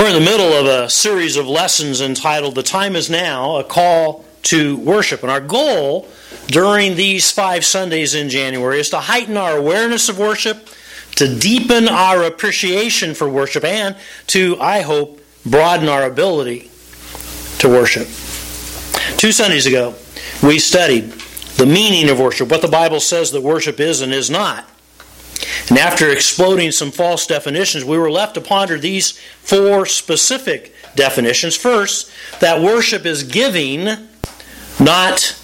We're in the middle of a series of lessons entitled The Time Is Now, a call to worship. And our goal during these five Sundays in January is to heighten our awareness of worship, to deepen our appreciation for worship, and to, I hope, broaden our ability to worship. Two Sundays ago, we studied the meaning of worship, what the Bible says that worship is and is not. And after exploding some false definitions, we were left to ponder these four specific definitions. First, that worship is giving, not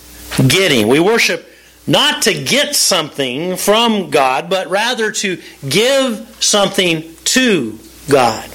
getting. We worship not to get something from God, but rather to give something to God.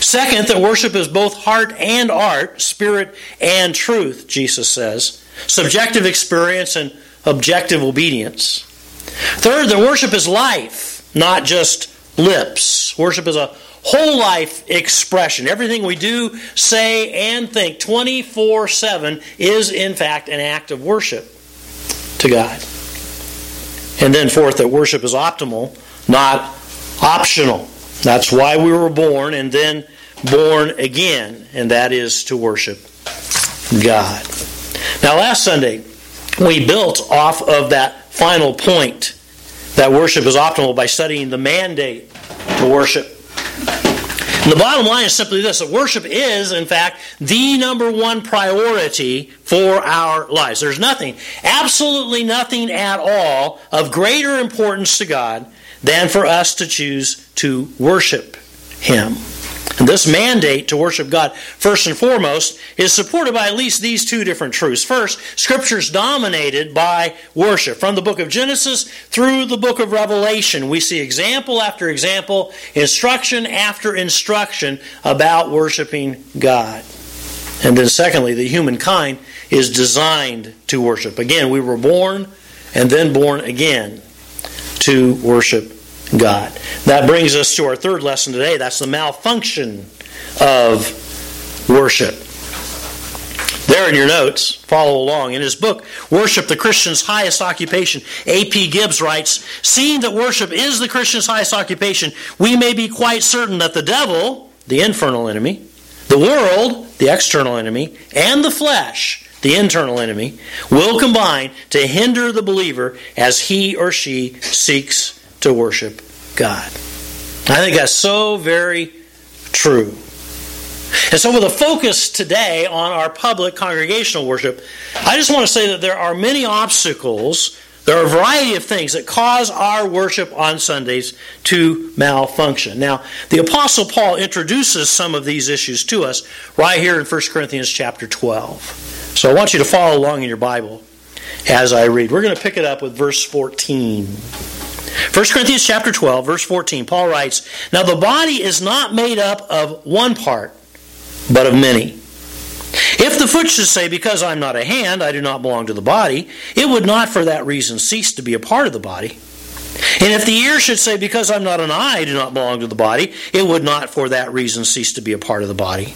Second, that worship is both heart and art, spirit and truth, Jesus says, subjective experience and objective obedience. Third, that worship is life, not just lips. Worship is a whole life expression. Everything we do, say, and think 24 7 is, in fact, an act of worship to God. And then, fourth, that worship is optimal, not optional. That's why we were born and then born again, and that is to worship God. Now, last Sunday, we built off of that final point that worship is optimal by studying the mandate to worship. And the bottom line is simply this that worship is, in fact, the number one priority for our lives. There's nothing, absolutely nothing at all, of greater importance to God than for us to choose to worship Him. And this mandate to worship God, first and foremost, is supported by at least these two different truths. First, Scripture is dominated by worship. From the book of Genesis through the book of Revelation, we see example after example, instruction after instruction about worshiping God. And then, secondly, the humankind is designed to worship. Again, we were born and then born again to worship God. That brings us to our third lesson today. That's the malfunction of worship. There in your notes, follow along. In his book, Worship, the Christian's Highest Occupation, A.P. Gibbs writes Seeing that worship is the Christian's highest occupation, we may be quite certain that the devil, the infernal enemy, the world, the external enemy, and the flesh, the internal enemy, will combine to hinder the believer as he or she seeks to worship God. I think that's so very true. And so, with a focus today on our public congregational worship, I just want to say that there are many obstacles, there are a variety of things that cause our worship on Sundays to malfunction. Now, the Apostle Paul introduces some of these issues to us right here in 1 Corinthians chapter 12. So, I want you to follow along in your Bible as I read. We're going to pick it up with verse 14. 1 Corinthians chapter 12, verse 14, Paul writes, Now the body is not made up of one part, but of many. If the foot should say, Because I'm not a hand, I do not belong to the body, it would not for that reason cease to be a part of the body. And if the ear should say, Because I'm not an eye, I do not belong to the body, it would not for that reason cease to be a part of the body.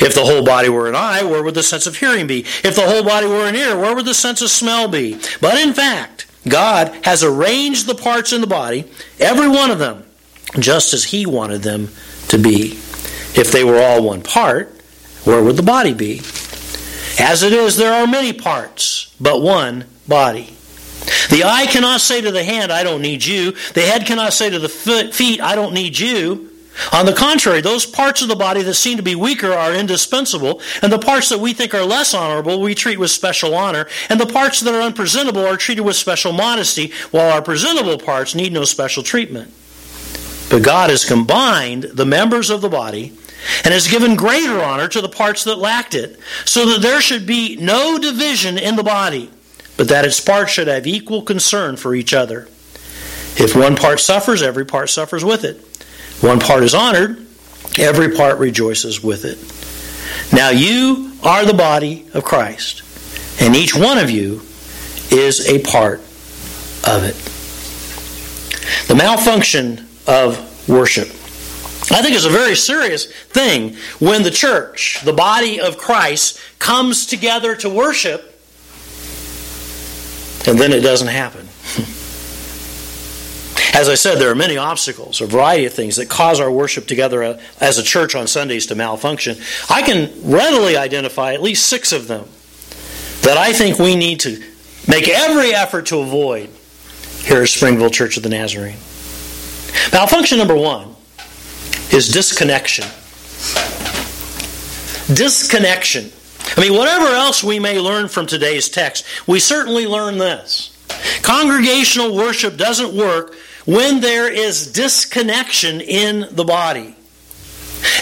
If the whole body were an eye, where would the sense of hearing be? If the whole body were an ear, where would the sense of smell be? But in fact, God has arranged the parts in the body, every one of them, just as He wanted them to be. If they were all one part, where would the body be? As it is, there are many parts, but one body. The eye cannot say to the hand, I don't need you. The head cannot say to the feet, I don't need you. On the contrary, those parts of the body that seem to be weaker are indispensable, and the parts that we think are less honorable we treat with special honor, and the parts that are unpresentable are treated with special modesty, while our presentable parts need no special treatment. But God has combined the members of the body and has given greater honor to the parts that lacked it, so that there should be no division in the body, but that its parts should have equal concern for each other. If one part suffers, every part suffers with it. One part is honored, every part rejoices with it. Now you are the body of Christ, and each one of you is a part of it. The malfunction of worship. I think is a very serious thing when the church, the body of Christ, comes together to worship and then it doesn't happen. As I said, there are many obstacles, a variety of things that cause our worship together uh, as a church on Sundays to malfunction. I can readily identify at least six of them that I think we need to make every effort to avoid here at Springville Church of the Nazarene. Malfunction number one is disconnection. Disconnection. I mean, whatever else we may learn from today's text, we certainly learn this. Congregational worship doesn't work when there is disconnection in the body.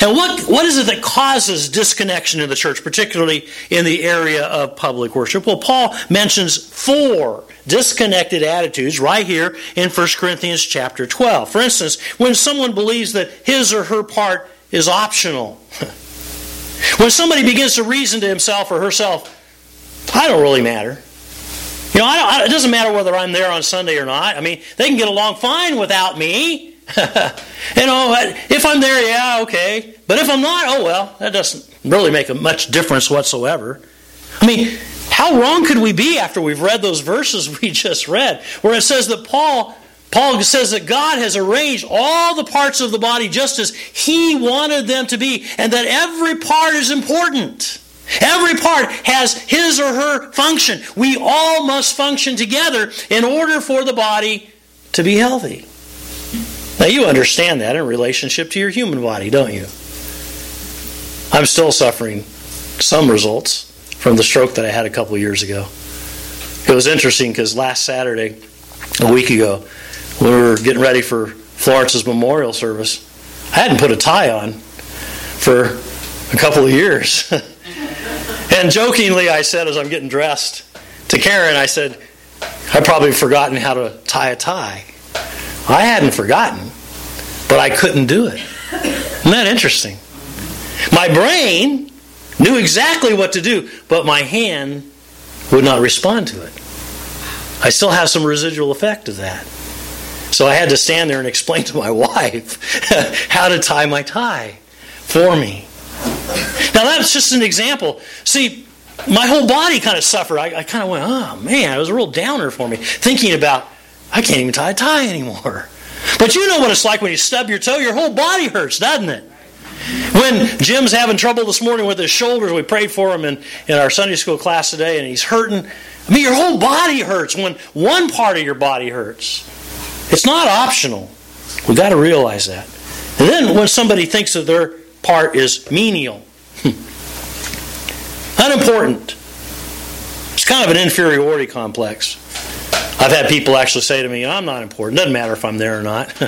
And what, what is it that causes disconnection in the church, particularly in the area of public worship? Well, Paul mentions four disconnected attitudes right here in 1 Corinthians chapter 12. For instance, when someone believes that his or her part is optional, when somebody begins to reason to himself or herself, I don't really matter. You know, I I, it doesn't matter whether I'm there on Sunday or not. I mean, they can get along fine without me. you know, if I'm there, yeah, okay. But if I'm not, oh well, that doesn't really make a much difference whatsoever. I mean, how wrong could we be after we've read those verses we just read, where it says that Paul Paul says that God has arranged all the parts of the body just as He wanted them to be, and that every part is important. Every part has his or her function. We all must function together in order for the body to be healthy. Now, you understand that in relationship to your human body, don't you? I'm still suffering some results from the stroke that I had a couple years ago. It was interesting because last Saturday, a week ago, we were getting ready for Florence's memorial service. I hadn't put a tie on for a couple of years. and jokingly, I said as I'm getting dressed to Karen, I said, I've probably forgotten how to tie a tie. I hadn't forgotten, but I couldn't do it. Isn't that interesting? My brain knew exactly what to do, but my hand would not respond to it. I still have some residual effect of that. So I had to stand there and explain to my wife how to tie my tie for me. Now that's just an example. See, my whole body kind of suffered. I, I kind of went, oh man, it was a real downer for me, thinking about I can't even tie a tie anymore. But you know what it's like when you stub your toe, your whole body hurts, doesn't it? When Jim's having trouble this morning with his shoulders, we prayed for him in, in our Sunday school class today, and he's hurting. I mean, your whole body hurts when one part of your body hurts. It's not optional. We've got to realize that. And then when somebody thinks that their part is menial, hmm. unimportant, it's kind of an inferiority complex. I've had people actually say to me, I'm not important. Doesn't matter if I'm there or not.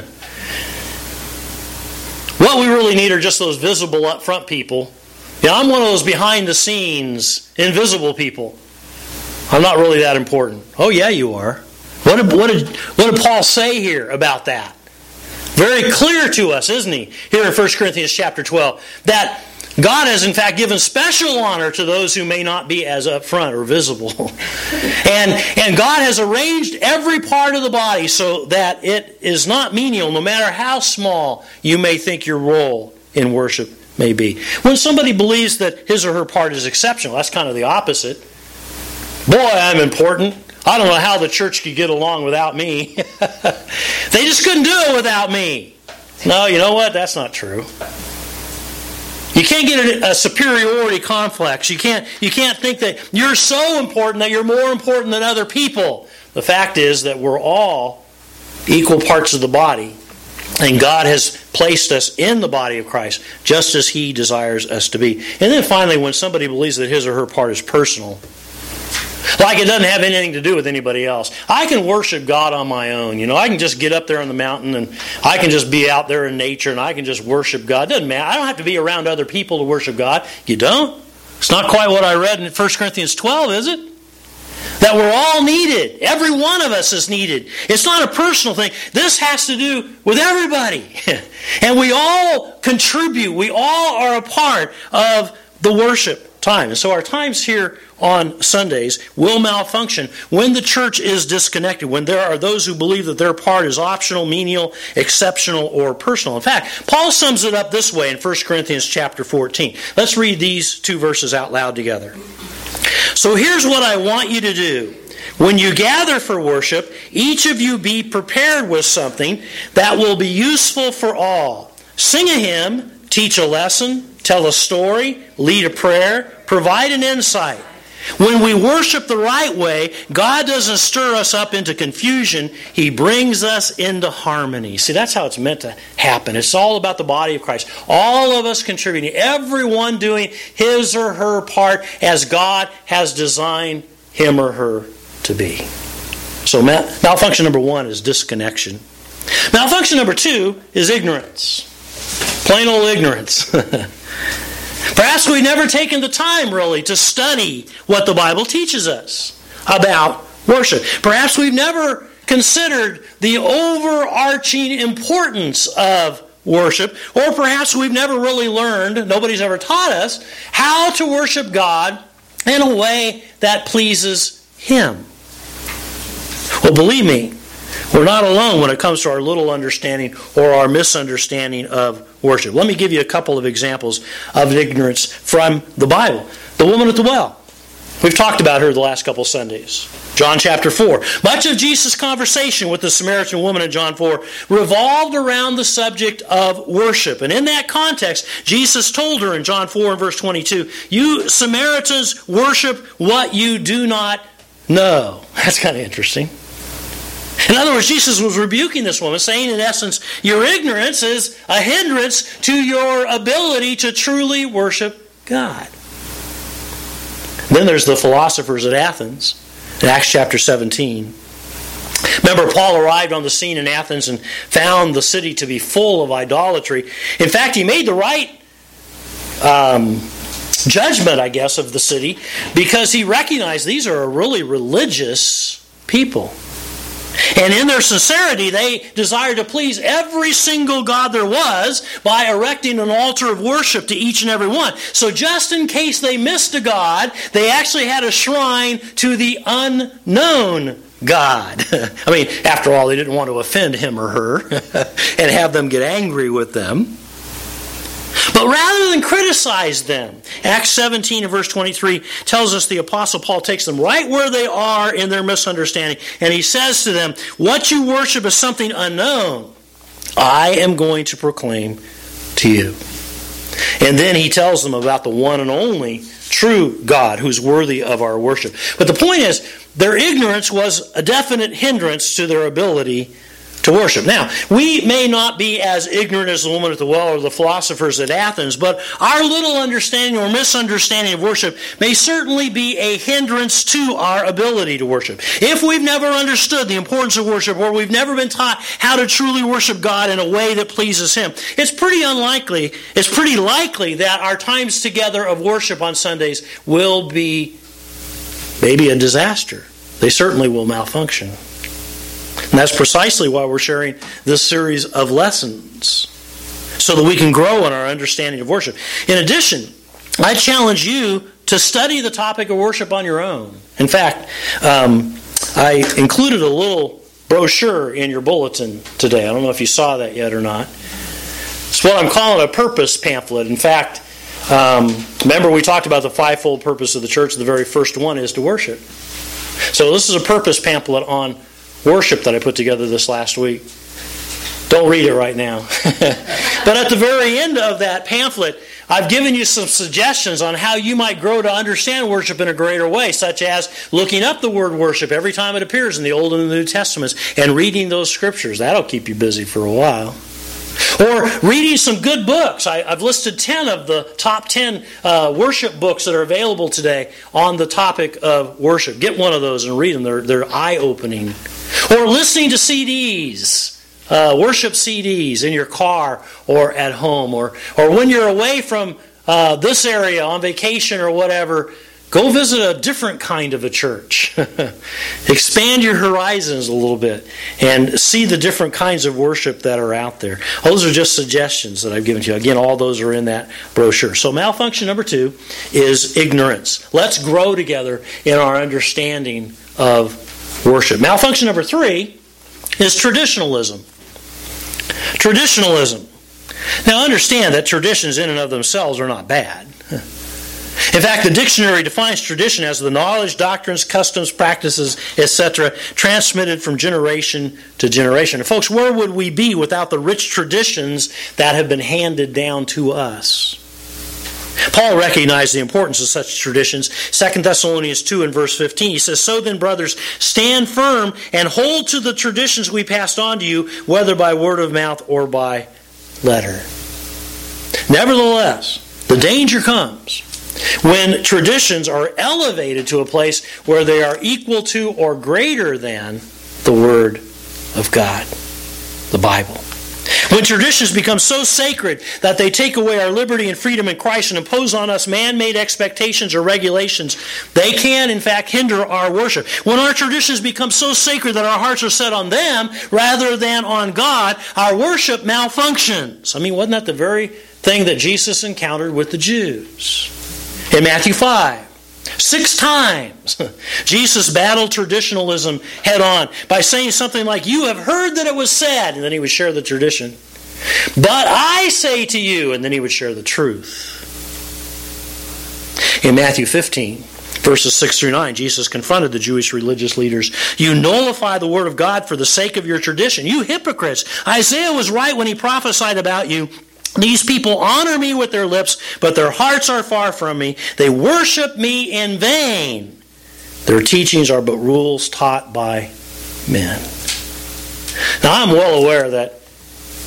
what we really need are just those visible up front people. Yeah, I'm one of those behind the scenes, invisible people. I'm not really that important. Oh, yeah, you are. What did, what did, what did Paul say here about that? Very clear to us, isn't he? Here in 1 Corinthians chapter 12. That God has, in fact, given special honor to those who may not be as upfront or visible. and, and God has arranged every part of the body so that it is not menial, no matter how small you may think your role in worship may be. When somebody believes that his or her part is exceptional, that's kind of the opposite. Boy, I'm important. I don't know how the church could get along without me. they just couldn't do it without me. No, you know what? That's not true. You can't get a, superiority complex. You can't, you can't think that you're so important that you're more important than other people. The fact is that we're all equal parts of the body. And God has placed us in the body of Christ just as He desires us to be. And then finally, when somebody believes that his or her part is personal, like it doesn't have anything to do with anybody else. I can worship God on my own. You know, I can just get up there on the mountain and I can just be out there in nature and I can just worship God. It doesn't matter. I don't have to be around other people to worship God. You don't? It's not quite what I read in 1 Corinthians 12, is it? That we're all needed. Every one of us is needed. It's not a personal thing. This has to do with everybody. and we all contribute. We all are a part of the worship time. And so our times here on Sundays will malfunction when the church is disconnected, when there are those who believe that their part is optional, menial, exceptional, or personal. In fact, Paul sums it up this way in 1 Corinthians chapter 14. Let's read these two verses out loud together. So here's what I want you to do. when you gather for worship, each of you be prepared with something that will be useful for all. Sing a hymn, teach a lesson, tell a story, lead a prayer, provide an insight. When we worship the right way, God doesn't stir us up into confusion. He brings us into harmony. See, that's how it's meant to happen. It's all about the body of Christ. All of us contributing, everyone doing his or her part as God has designed him or her to be. So, malfunction number one is disconnection. Malfunction number two is ignorance. Plain old ignorance. Perhaps we've never taken the time, really, to study what the Bible teaches us about worship. Perhaps we've never considered the overarching importance of worship, or perhaps we've never really learned, nobody's ever taught us, how to worship God in a way that pleases Him. Well, believe me, we're not alone when it comes to our little understanding or our misunderstanding of worship. Let me give you a couple of examples of ignorance from the Bible. The woman at the well. We've talked about her the last couple Sundays. John chapter 4. Much of Jesus' conversation with the Samaritan woman in John 4 revolved around the subject of worship. And in that context, Jesus told her in John 4 and verse 22, You Samaritans worship what you do not know. That's kind of interesting. In other words, Jesus was rebuking this woman, saying, in essence, your ignorance is a hindrance to your ability to truly worship God. Then there's the philosophers at Athens, in Acts chapter 17. Remember, Paul arrived on the scene in Athens and found the city to be full of idolatry. In fact, he made the right um, judgment, I guess, of the city because he recognized these are a really religious people. And in their sincerity, they desired to please every single God there was by erecting an altar of worship to each and every one. So, just in case they missed a God, they actually had a shrine to the unknown God. I mean, after all, they didn't want to offend him or her and have them get angry with them. But rather than criticize them, Acts 17 and verse 23 tells us the Apostle Paul takes them right where they are in their misunderstanding, and he says to them, What you worship is something unknown. I am going to proclaim to you. And then he tells them about the one and only true God who's worthy of our worship. But the point is, their ignorance was a definite hindrance to their ability to worship. Now, we may not be as ignorant as the woman at the well or the philosophers at Athens, but our little understanding or misunderstanding of worship may certainly be a hindrance to our ability to worship. If we've never understood the importance of worship or we've never been taught how to truly worship God in a way that pleases Him, it's pretty unlikely, it's pretty likely that our times together of worship on Sundays will be maybe a disaster. They certainly will malfunction. And that's precisely why we're sharing this series of lessons, so that we can grow in our understanding of worship. In addition, I challenge you to study the topic of worship on your own. In fact, um, I included a little brochure in your bulletin today. I don't know if you saw that yet or not. It's what I'm calling a purpose pamphlet. In fact, um, remember we talked about the fivefold purpose of the church. The very first one is to worship. So this is a purpose pamphlet on worship that I put together this last week. Don't read it right now. but at the very end of that pamphlet, I've given you some suggestions on how you might grow to understand worship in a greater way, such as looking up the word worship every time it appears in the Old and the New Testaments and reading those scriptures. That'll keep you busy for a while. Or reading some good books. I, have listed 10 of the top 10 uh, worship books that are available today on the topic of worship. Get one of those and read them, they're, they're eye opening. Or listening to CDs. Uh, worship CDs in your car or at home, or, or when you're away from uh, this area on vacation or whatever, Go visit a different kind of a church. Expand your horizons a little bit and see the different kinds of worship that are out there. Oh, those are just suggestions that I've given to you. Again, all those are in that brochure. So, malfunction number two is ignorance. Let's grow together in our understanding of worship. Malfunction number three is traditionalism. Traditionalism. Now, understand that traditions in and of themselves are not bad. In fact, the dictionary defines tradition as the knowledge, doctrines, customs, practices, etc., transmitted from generation to generation. And folks, where would we be without the rich traditions that have been handed down to us? Paul recognized the importance of such traditions. 2 Thessalonians 2 and verse 15, he says, So then, brothers, stand firm and hold to the traditions we passed on to you, whether by word of mouth or by letter. Nevertheless, the danger comes when traditions are elevated to a place where they are equal to or greater than the Word of God, the Bible. When traditions become so sacred that they take away our liberty and freedom in Christ and impose on us man made expectations or regulations, they can, in fact, hinder our worship. When our traditions become so sacred that our hearts are set on them rather than on God, our worship malfunctions. I mean, wasn't that the very thing that Jesus encountered with the Jews? In Matthew 5, Six times, Jesus battled traditionalism head on by saying something like, You have heard that it was said, and then he would share the tradition. But I say to you, and then he would share the truth. In Matthew 15, verses 6 through 9, Jesus confronted the Jewish religious leaders. You nullify the word of God for the sake of your tradition. You hypocrites. Isaiah was right when he prophesied about you. These people honor me with their lips, but their hearts are far from me. They worship me in vain. Their teachings are but rules taught by men. Now, I'm well aware that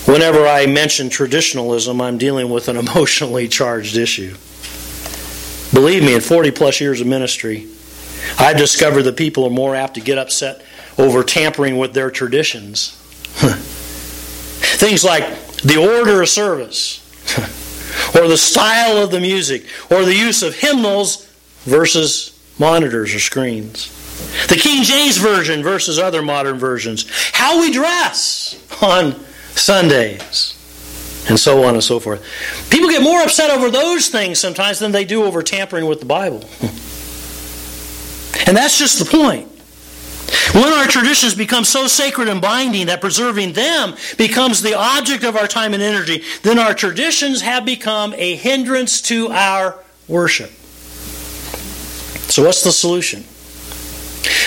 whenever I mention traditionalism, I'm dealing with an emotionally charged issue. Believe me, in 40 plus years of ministry, I've discovered that people are more apt to get upset over tampering with their traditions. Things like the order of service, or the style of the music, or the use of hymnals versus monitors or screens. The King James Version versus other modern versions. How we dress on Sundays. And so on and so forth. People get more upset over those things sometimes than they do over tampering with the Bible. And that's just the point. When our traditions become so sacred and binding that preserving them becomes the object of our time and energy, then our traditions have become a hindrance to our worship. So, what's the solution?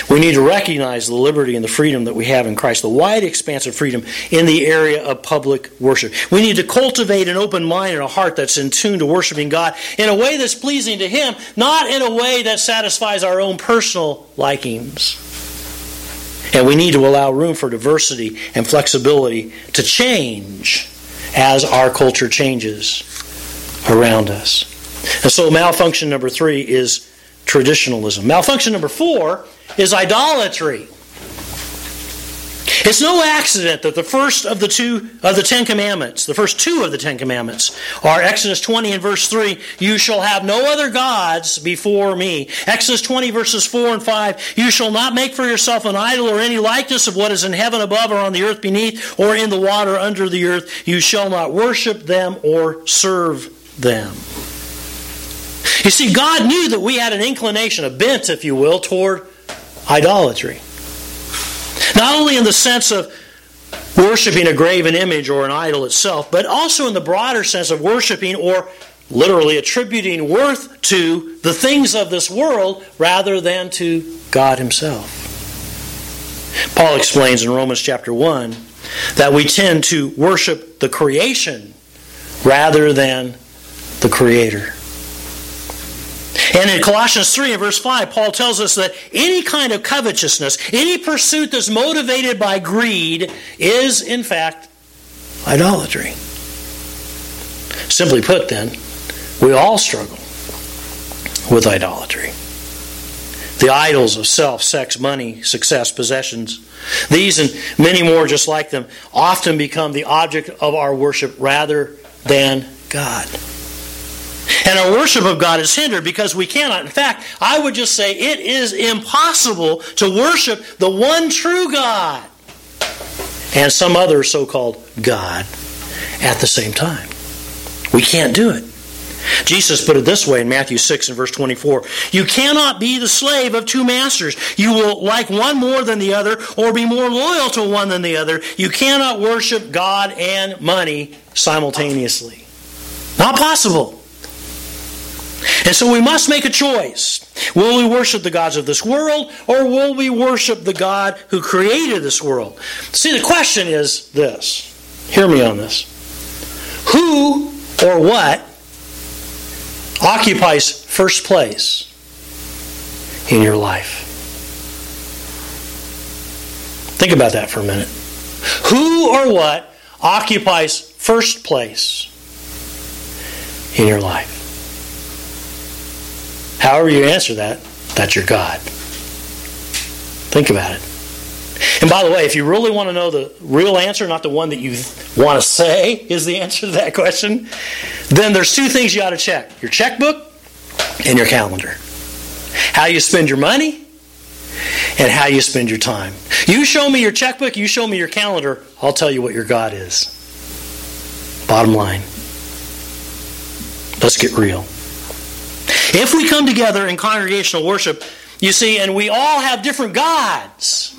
We need to recognize the liberty and the freedom that we have in Christ, the wide expanse of freedom in the area of public worship. We need to cultivate an open mind and a heart that's in tune to worshiping God in a way that's pleasing to Him, not in a way that satisfies our own personal likings. And we need to allow room for diversity and flexibility to change as our culture changes around us. And so, malfunction number three is traditionalism. Malfunction number four is idolatry. It's no accident that the first of the two of the Ten Commandments, the first two of the Ten Commandments, are Exodus 20 and verse 3, you shall have no other gods before me. Exodus 20 verses 4 and 5, you shall not make for yourself an idol or any likeness of what is in heaven above or on the earth beneath or in the water under the earth. You shall not worship them or serve them. You see, God knew that we had an inclination, a bent, if you will, toward idolatry. Not only in the sense of worshiping a graven image or an idol itself, but also in the broader sense of worshiping or literally attributing worth to the things of this world rather than to God Himself. Paul explains in Romans chapter 1 that we tend to worship the creation rather than the Creator. And in Colossians 3 and verse 5, Paul tells us that any kind of covetousness, any pursuit that's motivated by greed, is in fact idolatry. Simply put, then, we all struggle with idolatry. The idols of self, sex, money, success, possessions, these and many more just like them, often become the object of our worship rather than God. And our worship of God is hindered because we cannot. In fact, I would just say it is impossible to worship the one true God and some other so called God at the same time. We can't do it. Jesus put it this way in Matthew 6 and verse 24 You cannot be the slave of two masters. You will like one more than the other, or be more loyal to one than the other. You cannot worship God and money simultaneously. Not possible. And so we must make a choice. Will we worship the gods of this world or will we worship the God who created this world? See, the question is this. Hear me on this. Who or what occupies first place in your life? Think about that for a minute. Who or what occupies first place in your life? However, you answer that, that's your God. Think about it. And by the way, if you really want to know the real answer, not the one that you want to say is the answer to that question, then there's two things you ought to check your checkbook and your calendar. How you spend your money and how you spend your time. You show me your checkbook, you show me your calendar, I'll tell you what your God is. Bottom line. Let's get real. If we come together in congregational worship, you see, and we all have different gods.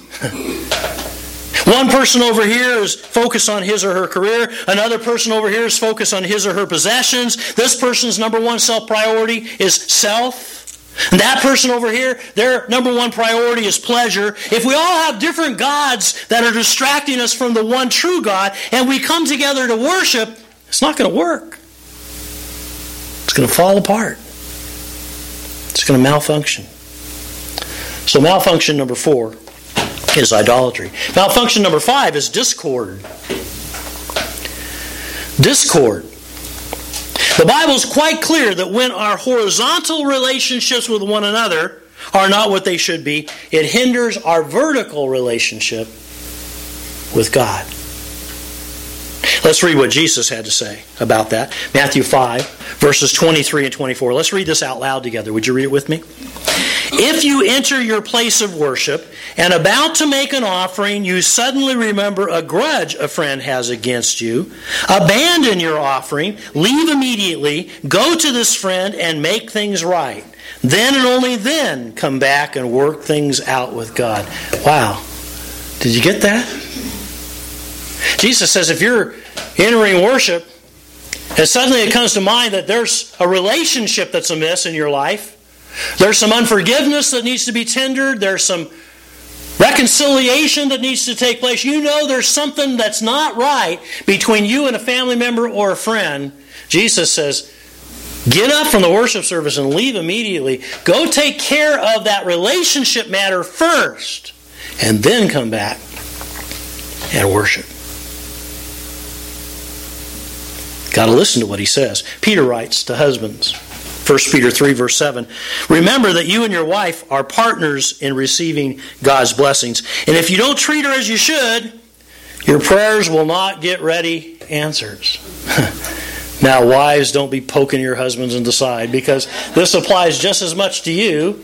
One person over here is focused on his or her career. Another person over here is focused on his or her possessions. This person's number one self priority is self. And that person over here, their number one priority is pleasure. If we all have different gods that are distracting us from the one true God, and we come together to worship, it's not going to work. It's going to fall apart. It's going to malfunction. So, malfunction number four is idolatry. Malfunction number five is discord. Discord. The Bible is quite clear that when our horizontal relationships with one another are not what they should be, it hinders our vertical relationship with God. Let's read what Jesus had to say about that. Matthew 5, verses 23 and 24. Let's read this out loud together. Would you read it with me? If you enter your place of worship and about to make an offering, you suddenly remember a grudge a friend has against you, abandon your offering, leave immediately, go to this friend and make things right. Then and only then come back and work things out with God. Wow. Did you get that? Jesus says if you're entering worship and suddenly it comes to mind that there's a relationship that's amiss in your life, there's some unforgiveness that needs to be tendered. There's some reconciliation that needs to take place. You know there's something that's not right between you and a family member or a friend. Jesus says, Get up from the worship service and leave immediately. Go take care of that relationship matter first, and then come back and worship. Got to listen to what he says. Peter writes to husbands 1 Peter 3, verse 7. Remember that you and your wife are partners in receiving God's blessings. And if you don't treat her as you should, your prayers will not get ready answers. now, wives, don't be poking your husbands in the side because this applies just as much to you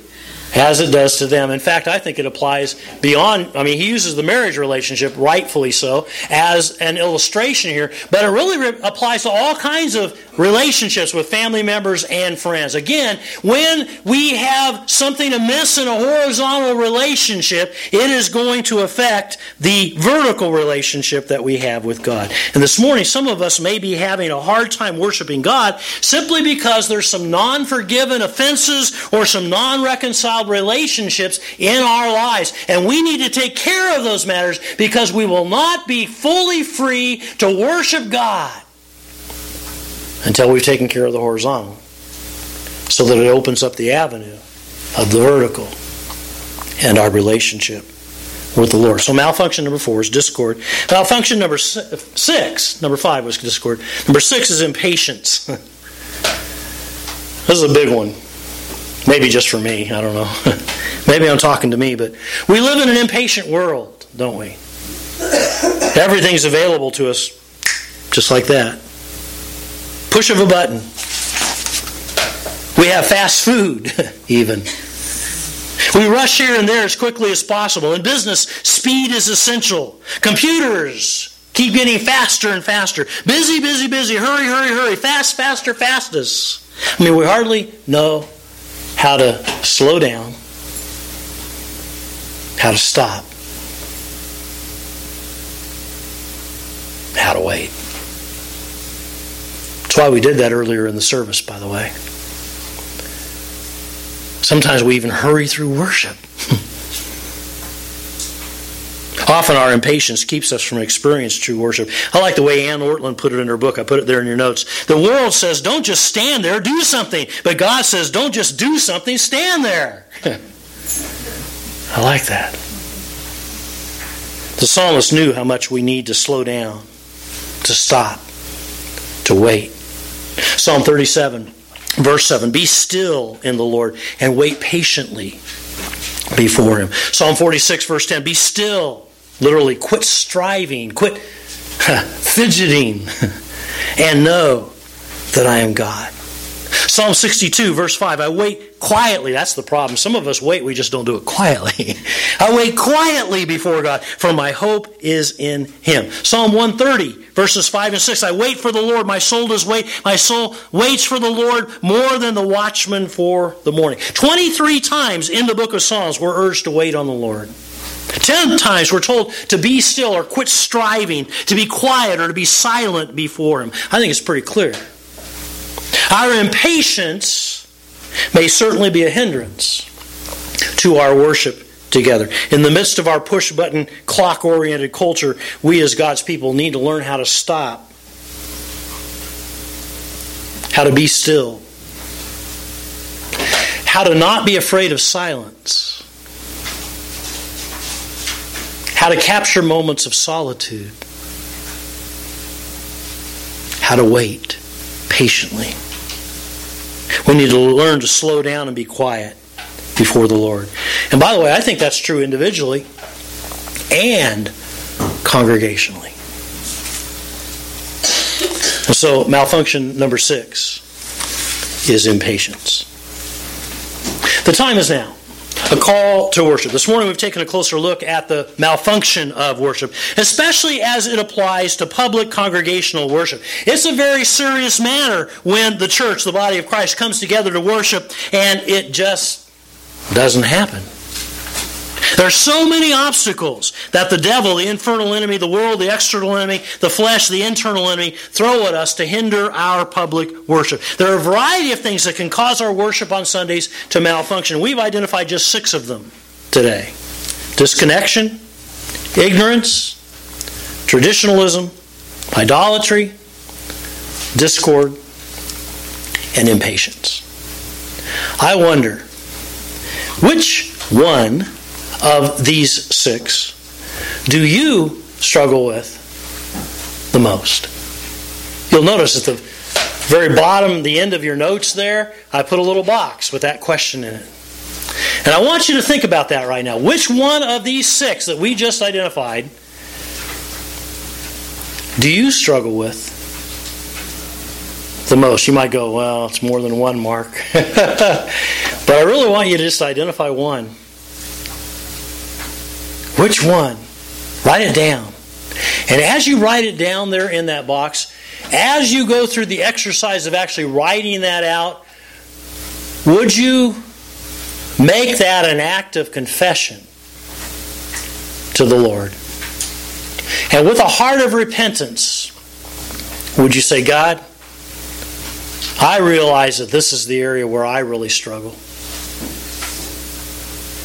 as it does to them. In fact, I think it applies beyond, I mean, he uses the marriage relationship, rightfully so, as an illustration here, but it really re- applies to all kinds of relationships with family members and friends. Again, when we have something amiss in a horizontal relationship, it is going to affect the vertical relationship that we have with God. And this morning, some of us may be having a hard time worshiping God simply because there's some non forgiven offenses or some non reconciled relationships in our lives. And we need to take care of those matters because we will not be fully free to worship God until we've taken care of the horizontal so that it opens up the avenue of the vertical and our relationship with the Lord. So malfunction number four is discord. Malfunction number six, number five was discord. Number six is impatience. this is a big one. Maybe just for me, I don't know. Maybe I'm talking to me, but we live in an impatient world, don't we? Everything's available to us just like that. Push of a button. We have fast food, even. We rush here and there as quickly as possible. In business, speed is essential. Computers keep getting faster and faster. Busy, busy, busy. Hurry, hurry, hurry. Fast, faster, fastest. I mean, we hardly know how to slow down, how to stop, how to wait. That's why we did that earlier in the service, by the way. Sometimes we even hurry through worship. Often our impatience keeps us from experiencing true worship. I like the way Anne Ortlund put it in her book. I put it there in your notes. The world says, don't just stand there, do something. But God says, don't just do something, stand there. I like that. The psalmist knew how much we need to slow down, to stop, to wait. Psalm 37, verse 7 Be still in the Lord and wait patiently before him. Psalm 46, verse 10 Be still Literally, quit striving, quit fidgeting, and know that I am God. Psalm 62, verse 5 I wait quietly. That's the problem. Some of us wait, we just don't do it quietly. I wait quietly before God, for my hope is in Him. Psalm 130, verses 5 and 6 I wait for the Lord. My soul does wait. My soul waits for the Lord more than the watchman for the morning. 23 times in the book of Psalms, we're urged to wait on the Lord. Ten times we're told to be still or quit striving, to be quiet or to be silent before Him. I think it's pretty clear. Our impatience may certainly be a hindrance to our worship together. In the midst of our push button, clock oriented culture, we as God's people need to learn how to stop, how to be still, how to not be afraid of silence how to capture moments of solitude, how to wait patiently. We need to learn to slow down and be quiet before the Lord. And by the way, I think that's true individually and congregationally. And so, malfunction number six is impatience. The time is now a call to worship. This morning we've taken a closer look at the malfunction of worship, especially as it applies to public congregational worship. It's a very serious matter when the church, the body of Christ, comes together to worship and it just doesn't happen. There are so many obstacles that the devil, the infernal enemy, the world, the external enemy, the flesh, the internal enemy throw at us to hinder our public worship. There are a variety of things that can cause our worship on Sundays to malfunction. We've identified just six of them today disconnection, ignorance, traditionalism, idolatry, discord, and impatience. I wonder which one of these six do you struggle with the most? You'll notice at the very bottom, the end of your notes there, I put a little box with that question in it. And I want you to think about that right now. Which one of these six that we just identified do you struggle with the most? You might go, well, it's more than one, Mark. but I really want you to just identify one. Which one? Write it down. And as you write it down there in that box, as you go through the exercise of actually writing that out, would you make that an act of confession to the Lord? And with a heart of repentance, would you say, God, I realize that this is the area where I really struggle.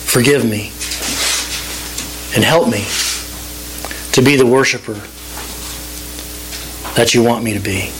Forgive me and help me to be the worshiper that you want me to be.